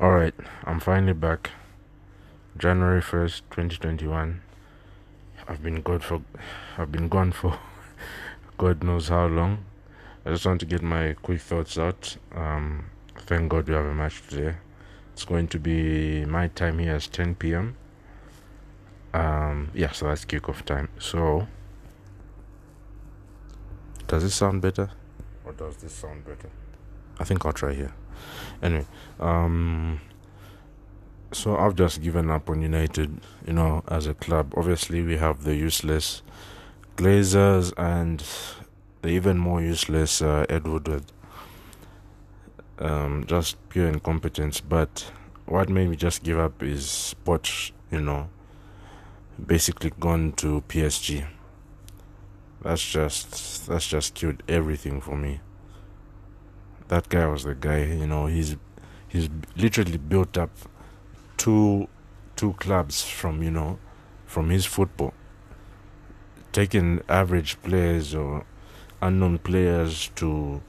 All right, I'm finally back. January 1st, 2021. I've been gone for I've been gone for God knows how long. I just want to get my quick thoughts out. Um, thank God we have a match today. It's going to be my time here is 10 p.m. Um, yeah, so that's kickoff time. So, does this sound better, or does this sound better? I think I'll try here. Anyway, um, so I've just given up on United, you know, as a club. Obviously, we have the useless Glazers and the even more useless uh, Ed Woodward. Um, just pure incompetence. But what made me just give up is Poch, you know, basically gone to PSG. That's just that's just killed everything for me that guy was the guy. You know, he's he's literally built up two two clubs from you know from his football, taking average players or unknown players to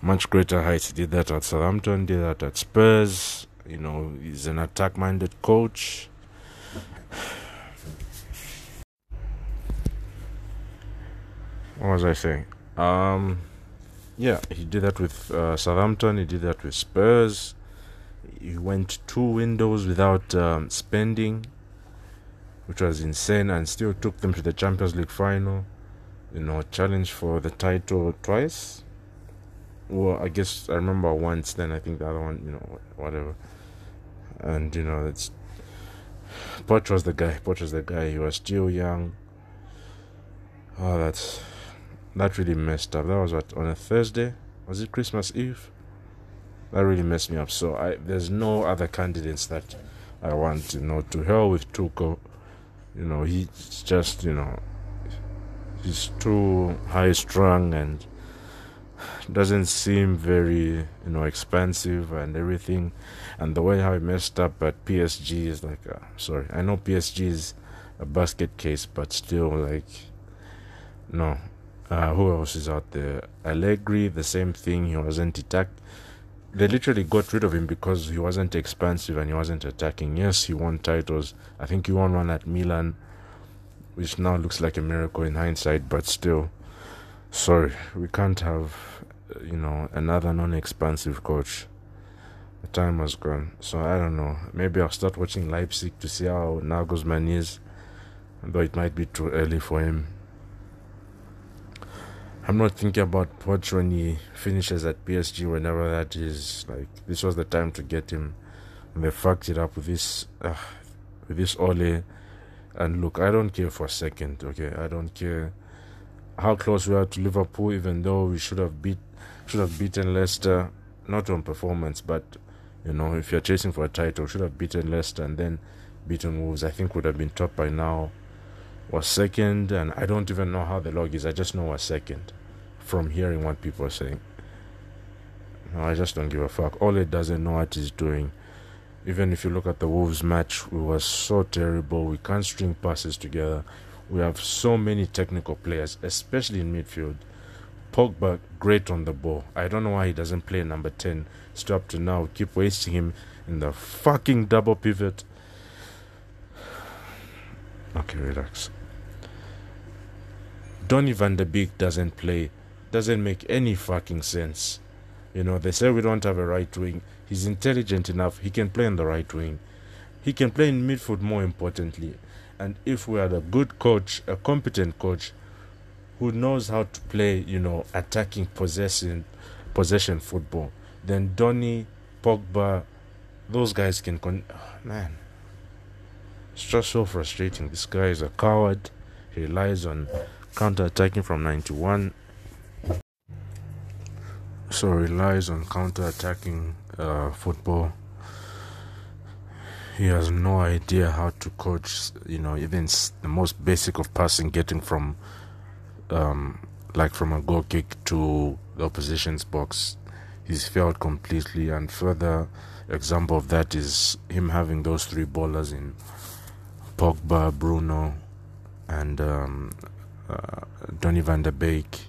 much greater heights. He did that at Southampton. Did that at Spurs. You know, he's an attack-minded coach. What was I saying? Um yeah, he did that with uh, Southampton. He did that with Spurs. He went two windows without um, spending, which was insane, and still took them to the Champions League final. You know, challenge for the title twice. Well, I guess I remember once. Then I think the other one, you know, whatever. And you know, it's Poch was the guy. Poch was the guy. He was still young. Oh, that's that really messed up. That was what on a Thursday. Was it Christmas Eve? That really messed me up. So I there's no other candidates that I want. You know, to hell with Tuchel. You know, he's just you know he's too high strung and doesn't seem very you know expensive and everything and the way how he messed up at PSG is like uh, sorry I know PSG is a basket case but still like no uh, who else is out there? Allegri, the same thing. He wasn't attacked. They literally got rid of him because he wasn't expansive and he wasn't attacking. Yes, he won titles. I think he won one at Milan, which now looks like a miracle in hindsight. But still, sorry, we can't have, you know, another non-expansive coach. The time has gone. So I don't know. Maybe I'll start watching Leipzig to see how Nagelsmann is, though it might be too early for him. I'm not thinking about Poch when he finishes at PSG, whenever that is. Like this was the time to get him. And they fucked it up with this, uh, with this Ole. And look, I don't care for a second. Okay, I don't care how close we are to Liverpool, even though we should have beat, should have beaten Leicester, not on performance, but you know, if you're chasing for a title, should have beaten Leicester and then beaten Wolves. I think would have been top by now. Was second, and I don't even know how the log is. I just know was second from hearing what people are saying. No, I just don't give a fuck. Ole doesn't know what he's doing. Even if you look at the Wolves match, we were so terrible. We can't string passes together. We have so many technical players, especially in midfield. Pogba, great on the ball. I don't know why he doesn't play number 10. Still up to now, keep wasting him in the fucking double pivot. Okay, relax. Donny van de Beek doesn't play doesn't make any fucking sense. You know, they say we don't have a right wing. He's intelligent enough. He can play in the right wing. He can play in midfield more importantly. And if we had a good coach, a competent coach, who knows how to play, you know, attacking possession, possession football, then Donny, Pogba, those guys can. Con- oh, man, it's just so frustrating. This guy is a coward. He relies on counter attacking from 91 so relies on counter-attacking uh, football. He has no idea how to coach, you know, even the most basic of passing, getting from, um, like from a goal kick to the opposition's box. He's failed completely, and further example of that is him having those three ballers in Pogba, Bruno, and um, uh, Donny van der Beek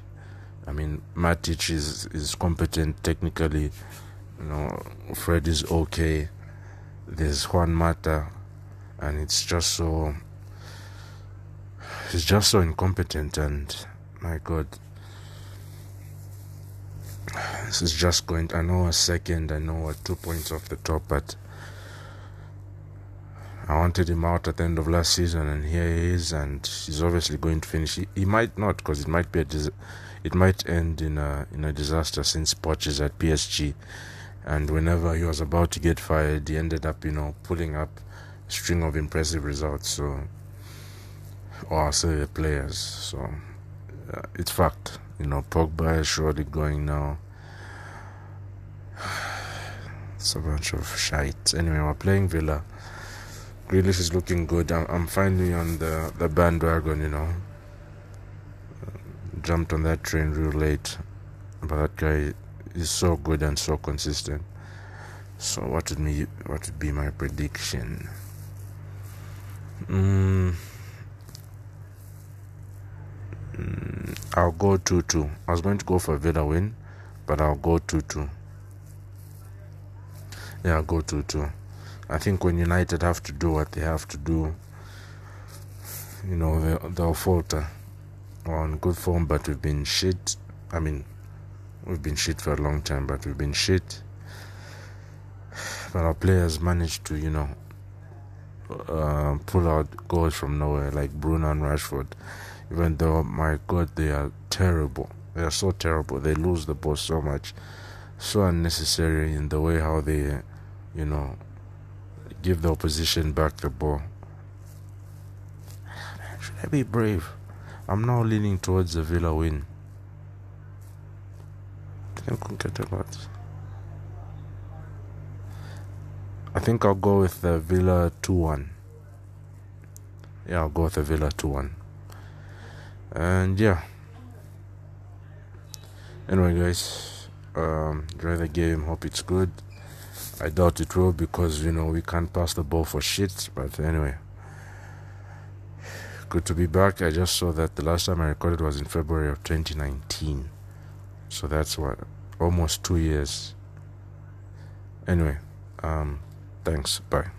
I mean, Matic is is competent technically. You know, Fred is okay. There's Juan Mata, and it's just so. He's just so incompetent, and my God, this is just going. I know a second, I know a two points off the top, but I wanted him out at the end of last season, and here he is, and he's obviously going to finish. He, he might not, because it might be a dis- it might end in a in a disaster since Poch is at PSG, and whenever he was about to get fired, he ended up, you know, pulling up a string of impressive results. So, or I'll say the players. So, uh, it's fact. You know, Pogba is surely going now. It's a bunch of shite. Anyway, we're playing Villa. Grealish is looking good. I'm, I'm finally on the, the bandwagon, you know. Uh, jumped on that train real late. But that guy is so good and so consistent. So what would me what would be my prediction? Mm, mm, I'll go 2 2. I was going to go for a Villa win, but I'll go 2 2. Yeah, I'll go 2 2. I think when United have to do what they have to do, you know, they, they'll falter. We're on good form, but we've been shit. I mean, we've been shit for a long time, but we've been shit. But our players managed to, you know, uh, pull out goals from nowhere, like Bruno and Rashford. Even though, my God, they are terrible. They are so terrible. They lose the ball so much, so unnecessary in the way how they, you know, give the opposition back the ball. Should I be brave? I'm now leaning towards the Villa win. I think I'll go with the Villa 2 1. Yeah, I'll go with the Villa 2 1. And yeah. Anyway, guys, um, enjoy the game. Hope it's good. I doubt it will because you know we can't pass the ball for shit. But anyway, good to be back. I just saw that the last time I recorded was in February of 2019, so that's what almost two years. Anyway, um, thanks. Bye.